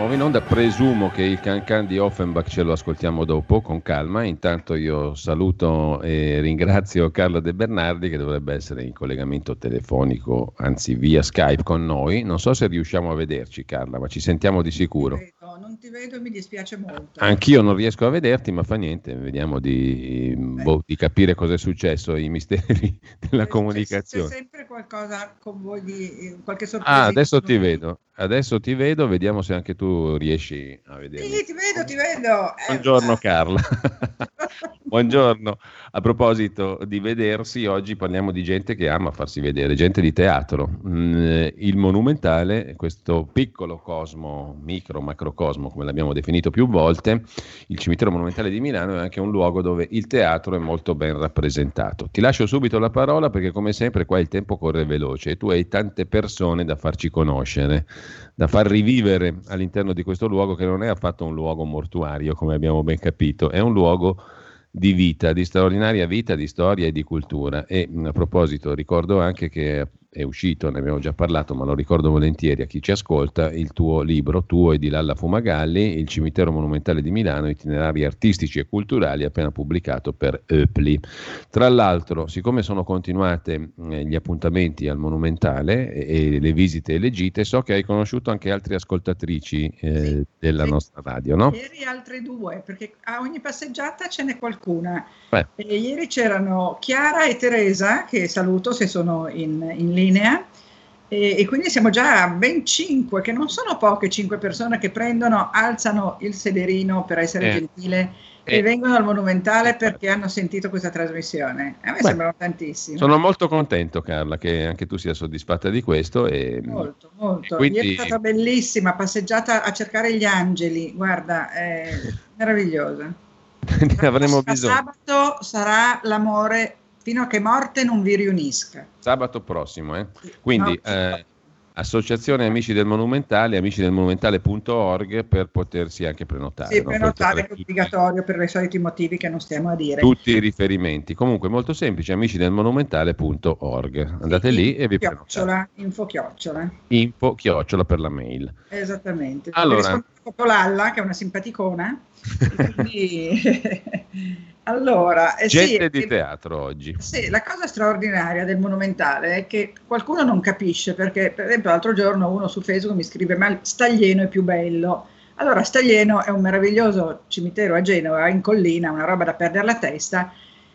di nuovo in onda. Presumo che il cancan di Offenbach ce lo ascoltiamo dopo con calma. Intanto io saluto e ringrazio Carlo De Bernardi che dovrebbe essere in collegamento telefonico, anzi via Skype con noi. Non so se riusciamo a vederci Carla, ma ci sentiamo di sicuro. Non ti vedo e mi dispiace molto. Anch'io non riesco a vederti, ma fa niente, vediamo di, boh, di capire cosa è successo, i misteri della comunicazione. C'è sempre qualcosa con voi di qualche sorpresa. Ah, adesso ti vedo. Adesso ti vedo, vediamo se anche tu riesci a vedere. Sì, ti vedo, ti vedo. Eh, Buongiorno Carla. Buongiorno. A proposito di vedersi, oggi parliamo di gente che ama farsi vedere, gente di teatro. Mm, il monumentale, questo piccolo cosmo, micro, macrocosmo, come l'abbiamo definito più volte, il cimitero monumentale di Milano è anche un luogo dove il teatro è molto ben rappresentato. Ti lascio subito la parola perché come sempre qua il tempo corre veloce e tu hai tante persone da farci conoscere da far rivivere all'interno di questo luogo che non è affatto un luogo mortuario, come abbiamo ben capito, è un luogo di vita, di straordinaria vita, di storia e di cultura. E a proposito, ricordo anche che è uscito, ne abbiamo già parlato, ma lo ricordo volentieri a chi ci ascolta, il tuo libro, tuo e di Lalla Fumagalli, Il cimitero monumentale di Milano, itinerari artistici e culturali, appena pubblicato per Eupli. Tra l'altro, siccome sono continuate eh, gli appuntamenti al monumentale e, e, le visite e le gite, so che hai conosciuto anche altre ascoltatrici eh, sì, della sì. nostra radio, no? Ieri altre due, perché a ogni passeggiata ce n'è qualcuna. ieri c'erano Chiara e Teresa, che saluto se sono in, in linea e, e, quindi siamo già a ben cinque, che non sono poche cinque persone che prendono, alzano il sederino per essere eh. gentile eh. e vengono al Monumentale perché hanno sentito questa trasmissione. A me Beh, sembrano tantissimi. Sono molto contento Carla che anche tu sia soddisfatta di questo. E, molto, molto. E quindi... Ieri è stata bellissima, passeggiata a cercare gli angeli, guarda, è meravigliosa. ne avremo bisogno. Sabato sarà l'amore fino a che morte non vi riunisca. Sabato prossimo, eh? Quindi no, eh, Associazione Amici del Monumentale, amici del monumentale.org per potersi anche prenotare. Sì, no? prenotare è obbligatorio per i soliti motivi che non stiamo a dire. Tutti i riferimenti. Comunque molto semplice, amici del monumentale.org. Andate sì, lì e vi chiocciola, prenotate. Info chiocciola. Info chiocciola per la mail. Esattamente. Allora, Lalla, che è una simpaticona. quindi allora, eh, gente sì, di teatro oggi. Sì, la cosa straordinaria del monumentale è che qualcuno non capisce perché, per esempio, l'altro giorno uno su Facebook mi scrive: Ma Staglieno è più bello. Allora, Staglieno è un meraviglioso cimitero a Genova, in collina, una roba da perdere la testa,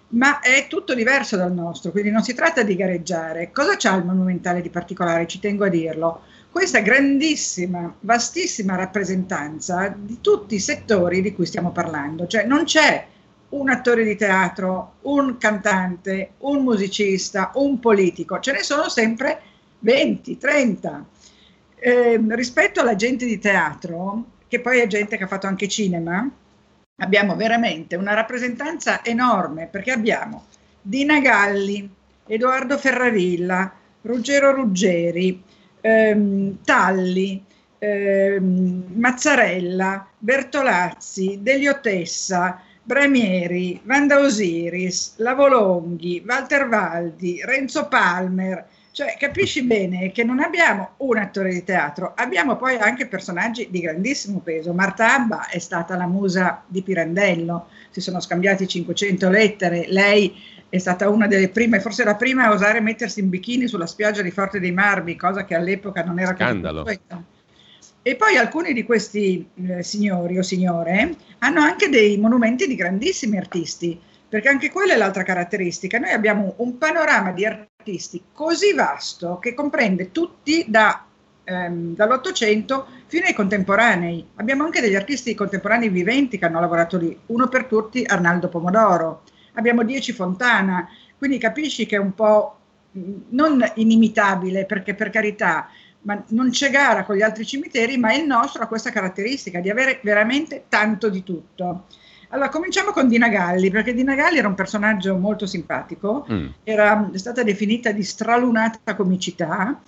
ma è tutto diverso dal nostro, quindi non si tratta di gareggiare. Cosa c'ha il monumentale di particolare? Ci tengo a dirlo. Questa grandissima, vastissima rappresentanza di tutti i settori di cui stiamo parlando, cioè non c'è un attore di teatro, un cantante, un musicista, un politico, ce ne sono sempre 20, 30. Eh, rispetto alla gente di teatro, che poi è gente che ha fatto anche cinema, abbiamo veramente una rappresentanza enorme perché abbiamo Dina Galli, Edoardo Ferravilla, Ruggero Ruggeri, ehm, Talli, ehm, Mazzarella, Bertolazzi, Deliotessa, Bramieri, Vanda Osiris, Lavolonghi, Walter Valdi, Renzo Palmer, cioè capisci bene che non abbiamo un attore di teatro, abbiamo poi anche personaggi di grandissimo peso. Marta Abba è stata la musa di Pirandello, si sono scambiati 500 lettere, lei è stata una delle prime, forse la prima a osare mettersi in bikini sulla spiaggia di Forte dei Marmi, cosa che all'epoca non era Scandalo. così e poi alcuni di questi eh, signori o signore hanno anche dei monumenti di grandissimi artisti, perché anche quella è l'altra caratteristica. Noi abbiamo un panorama di artisti così vasto che comprende tutti da, ehm, dall'Ottocento fino ai contemporanei. Abbiamo anche degli artisti contemporanei viventi che hanno lavorato lì, uno per tutti Arnaldo Pomodoro, abbiamo Dieci Fontana, quindi capisci che è un po' non inimitabile, perché per carità ma non c'è gara con gli altri cimiteri, ma il nostro ha questa caratteristica di avere veramente tanto di tutto. Allora, cominciamo con Dina Galli, perché Dina Galli era un personaggio molto simpatico, mm. era stata definita di stralunata comicità,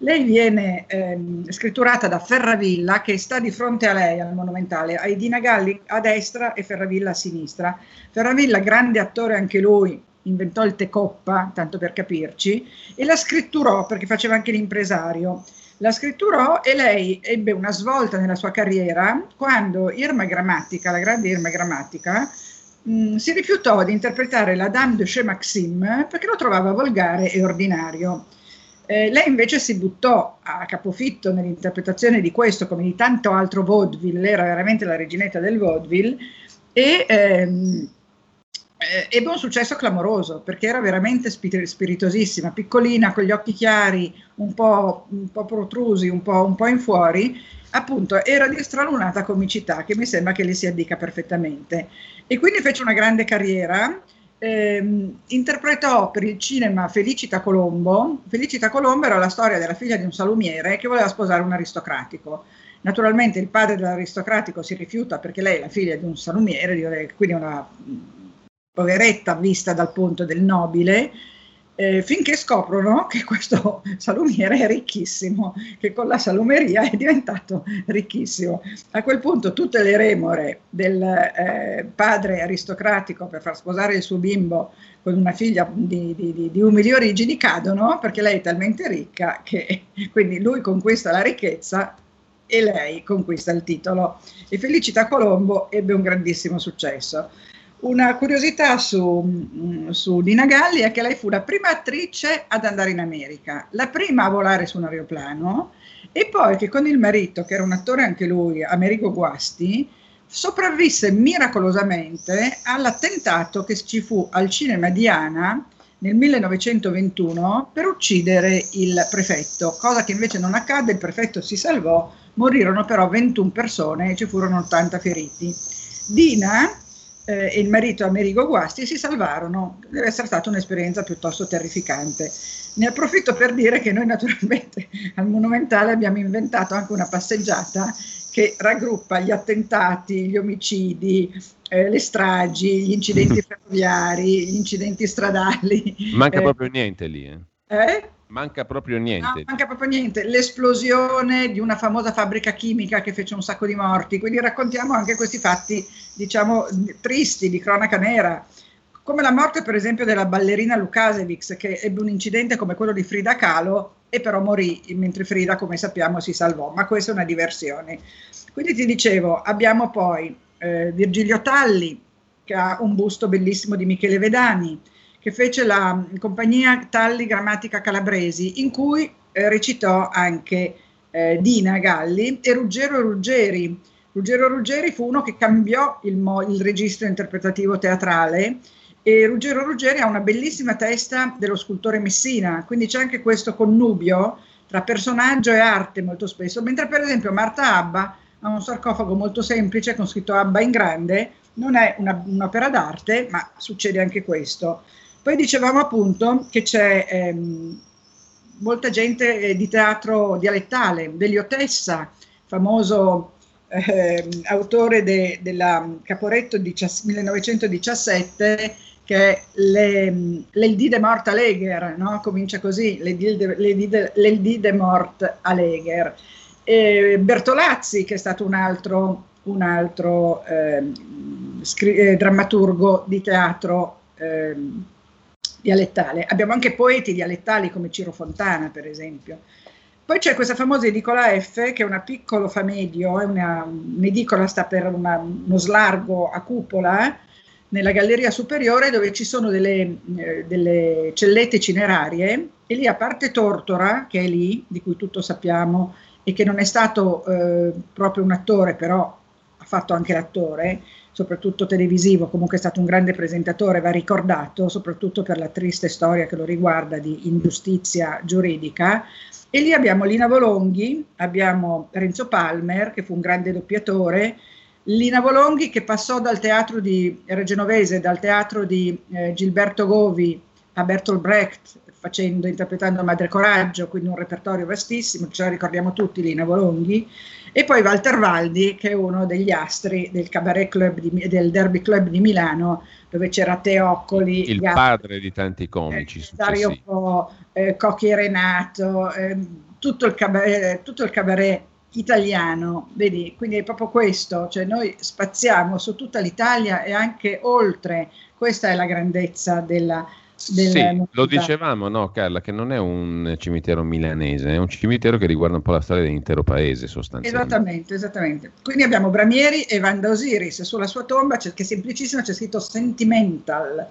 Lei viene ehm, scritturata da Ferravilla che sta di fronte a lei al Monumentale, hai Dina Galli a destra e Ferravilla a sinistra. Ferravilla, grande attore anche lui, inventò il Tecoppa, tanto per capirci, e la scritturò perché faceva anche l'impresario. La scritturò e lei ebbe una svolta nella sua carriera quando Irma Grammatica, la grande Irma Grammatica, mh, si rifiutò di interpretare la Dame de Chez Maxime perché lo trovava volgare e ordinario. Eh, lei invece si buttò a capofitto nell'interpretazione di questo come di tanto altro vaudeville, era veramente la reginetta del vaudeville e ehm, eh, ebbe un successo clamoroso perché era veramente spiritosissima, piccolina, con gli occhi chiari, un po', un po protrusi, un po', un po', in fuori, appunto era di stralunata comicità che mi sembra che le si addica perfettamente. E quindi fece una grande carriera ehm, interpretò per il cinema Felicita Colombo. Felicita Colombo era la storia della figlia di un salumiere che voleva sposare un aristocratico. Naturalmente il padre dell'aristocratico si rifiuta perché lei è la figlia di un salumiere, quindi una poveretta vista dal punto del nobile, eh, finché scoprono che questo salumiere è ricchissimo, che con la salumeria è diventato ricchissimo. A quel punto tutte le remore del eh, padre aristocratico per far sposare il suo bimbo con una figlia di, di, di, umili origini cadono perché lei è talmente ricca che quindi lui conquista la ricchezza e lei conquista il titolo. E Felicita Colombo ebbe un grandissimo successo. Una curiosità su, mm, su Dina Galli è che lei fu la prima attrice ad andare in America, la prima a volare su un aeroplano e poi che con il marito, che era un attore anche lui, Amerigo Guasti, sopravvisse miracolosamente all'attentato che ci fu al cinema Diana nel 1921 per uccidere il prefetto, cosa che invece non accadde, il prefetto si salvò, morirono però 21 persone e ci furono 80 feriti. Dina eh, e il marito Amerigo Guasti si salvarono. Deve essere stata un'esperienza piuttosto terrificante. Ne approfitto per dire che noi naturalmente al Monumentale abbiamo inventato anche una passeggiata che raggruppa gli attentati, gli omicidi, eh, le stragi, gli incidenti ferroviari, gli incidenti stradali. Manca eh, proprio niente lì. Eh? Manca proprio niente. No, manca proprio niente. L'esplosione di una famosa fabbrica chimica che fece un sacco di morti. Quindi raccontiamo anche questi fatti, diciamo, tristi, di cronaca nera. Come la morte, per esempio, della ballerina Lukasevic, che ebbe un incidente come quello di Frida Kahlo e però morì, mentre Frida, come sappiamo, si salvò. Ma questa è una diversione. Quindi ti dicevo, abbiamo poi eh, Virgilio Talli, che ha un busto bellissimo di Michele Vedani, che fece la compagnia Talli Grammatica Calabresi, in cui eh, recitò anche eh, Dina Galli e Ruggero Ruggeri. Ruggero Ruggeri fu uno che cambiò il, mo- il registro interpretativo teatrale e Ruggero Ruggeri ha una bellissima testa dello scultore Messina, quindi c'è anche questo connubio tra personaggio e arte molto spesso, mentre per esempio Marta Abba ha un sarcofago molto semplice con scritto Abba in grande, non è una, un'opera d'arte, ma succede anche questo. Poi dicevamo appunto che c'è ehm, molta gente eh, di teatro dialettale, Delio Tessa, famoso eh, autore de, della Caporetto di 1917, che è l'Eldì de Mort Alegher, no? comincia così, l'Eldì de Mort Alegher. E Bertolazzi, che è stato un altro, un altro eh, scri- eh, drammaturgo di teatro eh, dialettale. Abbiamo anche poeti dialettali come Ciro Fontana, per esempio. Poi c'è questa famosa edicola F, che è una piccola famedio, è una, un'edicola sta per una, uno slargo a cupola, nella galleria superiore dove ci sono delle, eh, delle cellette cinerarie e lì a parte Tortora, che è lì, di cui tutto sappiamo, e che non è stato eh, proprio un attore, però fatto anche l'attore, soprattutto televisivo, comunque è stato un grande presentatore, va ricordato, soprattutto per la triste storia che lo riguarda di ingiustizia giuridica. E lì abbiamo Lina Volonghi, abbiamo Renzo Palmer, che fu un grande doppiatore, Lina Volonghi che passò dal teatro di Regenovese, dal teatro di eh, Gilberto Govi a Bertolt Brecht, facendo, interpretando Madre Coraggio, quindi un repertorio vastissimo, ce la ricordiamo tutti, Lina Volonghi, e poi Walter Valdi, che è uno degli astri del Cabaret Club di, del Derby Club di Milano, dove c'era Teoccoli, il Gatti, padre di tanti comici, eh, Dario Po, eh, Cocchi Renato, eh, tutto il cabaret, tutto il cabaret italiano, vedi, quindi è proprio questo, cioè noi spaziamo su tutta l'Italia e anche oltre, questa è la grandezza della, del sì, lo dicevamo, no, Carla, che non è un cimitero milanese, è un cimitero che riguarda un po' la storia dell'intero paese, sostanzialmente. Esattamente, esattamente. Quindi abbiamo Bramieri e Vanda Osiris, sulla sua tomba, che è semplicissima, c'è scritto Sentimental.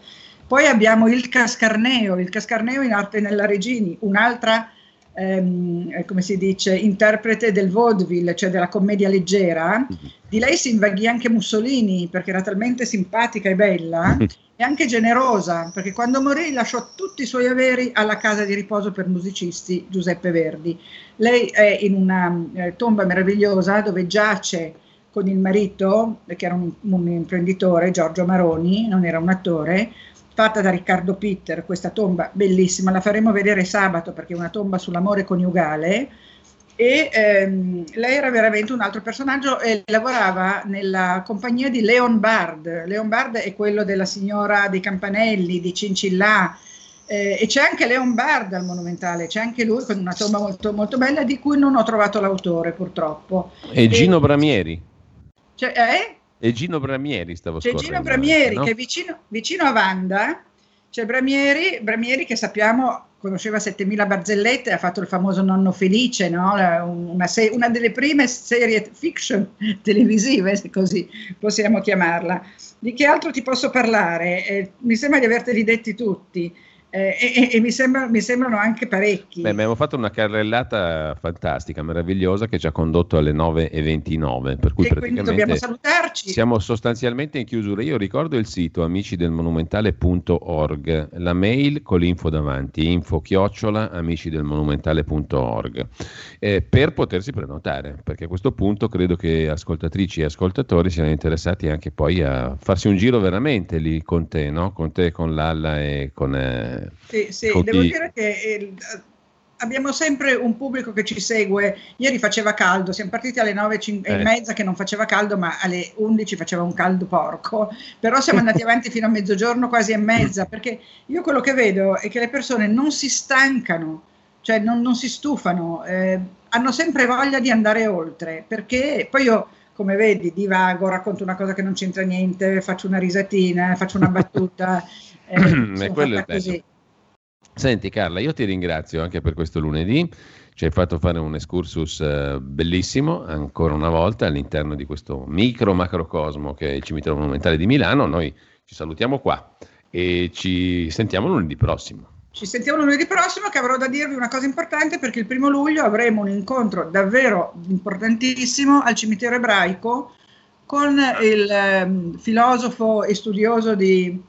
Poi abbiamo il Cascarneo, il Cascarneo in arte nella Regini, un'altra ehm, come si dice, interprete del vaudeville, cioè della commedia leggera, mm-hmm. di lei si invaghì anche Mussolini perché era talmente simpatica e bella e anche generosa, perché quando morì lasciò tutti i suoi averi alla casa di riposo per musicisti Giuseppe Verdi. Lei è in una eh, tomba meravigliosa dove giace con il marito, che era un, un imprenditore, Giorgio Maroni, non era un attore, fatta da Riccardo Pitter, questa tomba bellissima, la faremo vedere sabato perché è una tomba sull'amore coniugale e ehm, lei era veramente un altro personaggio e lavorava nella compagnia di Leon Bard. Leon Bard è quello della signora dei campanelli, di Cincillà, eh, e c'è anche Leon Bard al Monumentale, c'è anche lui con una tomba molto, molto bella di cui non ho trovato l'autore purtroppo. E Gino e, Bramieri. Cioè, eh? E Gino Bramieri stavo C'è Gino Bramieri no? che è vicino, vicino a Vanda, c'è Bramieri, Bramieri che sappiamo conosceva 7000 barzellette, ha fatto il famoso Nonno Felice, no? una, se- una, delle prime serie fiction televisive, se così possiamo chiamarla. Di che altro ti posso parlare? Eh, mi sembra di averteli detti tutti eh, e, e mi, sembra, mi, sembrano anche parecchi. Beh, abbiamo fatto una carrellata fantastica, meravigliosa, che ci ha condotto alle 9.29, per cui e praticamente dobbiamo salutarci. siamo sostanzialmente in chiusura. Io ricordo il sito amicidelmonumentale.org, la mail con l'info davanti, info chiocciola amicidelmonumentale.org, eh, per potersi prenotare, perché a questo punto credo che ascoltatrici e ascoltatori siano interessati anche poi a farsi un giro veramente lì con te, no? con te, con Lalla e con... Eh, sì, sì, devo dire che eh, abbiamo sempre un pubblico che ci segue. Ieri faceva caldo, siamo partiti alle 9 e eh. mezza che non faceva caldo, ma alle 11 faceva un caldo porco. Però siamo andati avanti fino a mezzogiorno, quasi e mezza, perché io quello che vedo è che le persone non si stancano, cioè non, non si stufano, eh, hanno sempre voglia di andare oltre, perché poi io come vedi, divago, racconto una cosa che non c'entra niente, faccio una risatina, faccio una battuta. Eh, quello è bello. Senti Carla, io ti ringrazio anche per questo lunedì, ci hai fatto fare un excursus uh, bellissimo ancora una volta all'interno di questo micro macrocosmo che è il cimitero monumentale di Milano. Noi ci salutiamo qua e ci sentiamo lunedì prossimo. Ci sentiamo lunedì prossimo che avrò da dirvi una cosa importante perché il primo luglio avremo un incontro davvero importantissimo al cimitero ebraico con il eh, filosofo e studioso di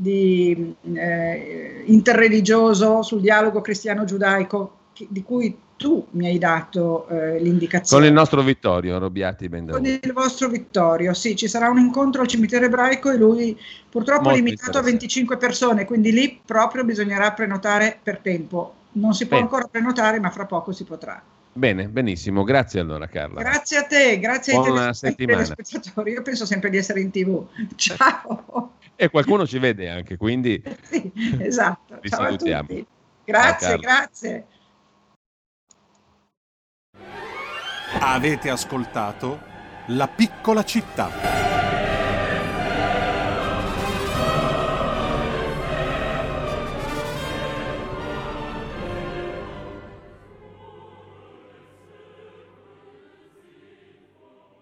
di, eh, interreligioso sul dialogo cristiano-giudaico di cui tu mi hai dato eh, l'indicazione. Con il nostro Vittorio Robiati Con il vostro Vittorio, sì, ci sarà un incontro al cimitero ebraico e lui purtroppo è limitato a 25 persone, quindi lì proprio bisognerà prenotare per tempo. Non si può Bene. ancora prenotare, ma fra poco si potrà. Bene, benissimo, grazie allora Carla. Grazie a te, grazie Buona ai telespettatori. Io penso sempre di essere in tv. Ciao. E qualcuno ci vede anche, quindi sì, esatto. Vi Ciao salutiamo. Grazie, Ciao, grazie. Avete ascoltato La piccola città.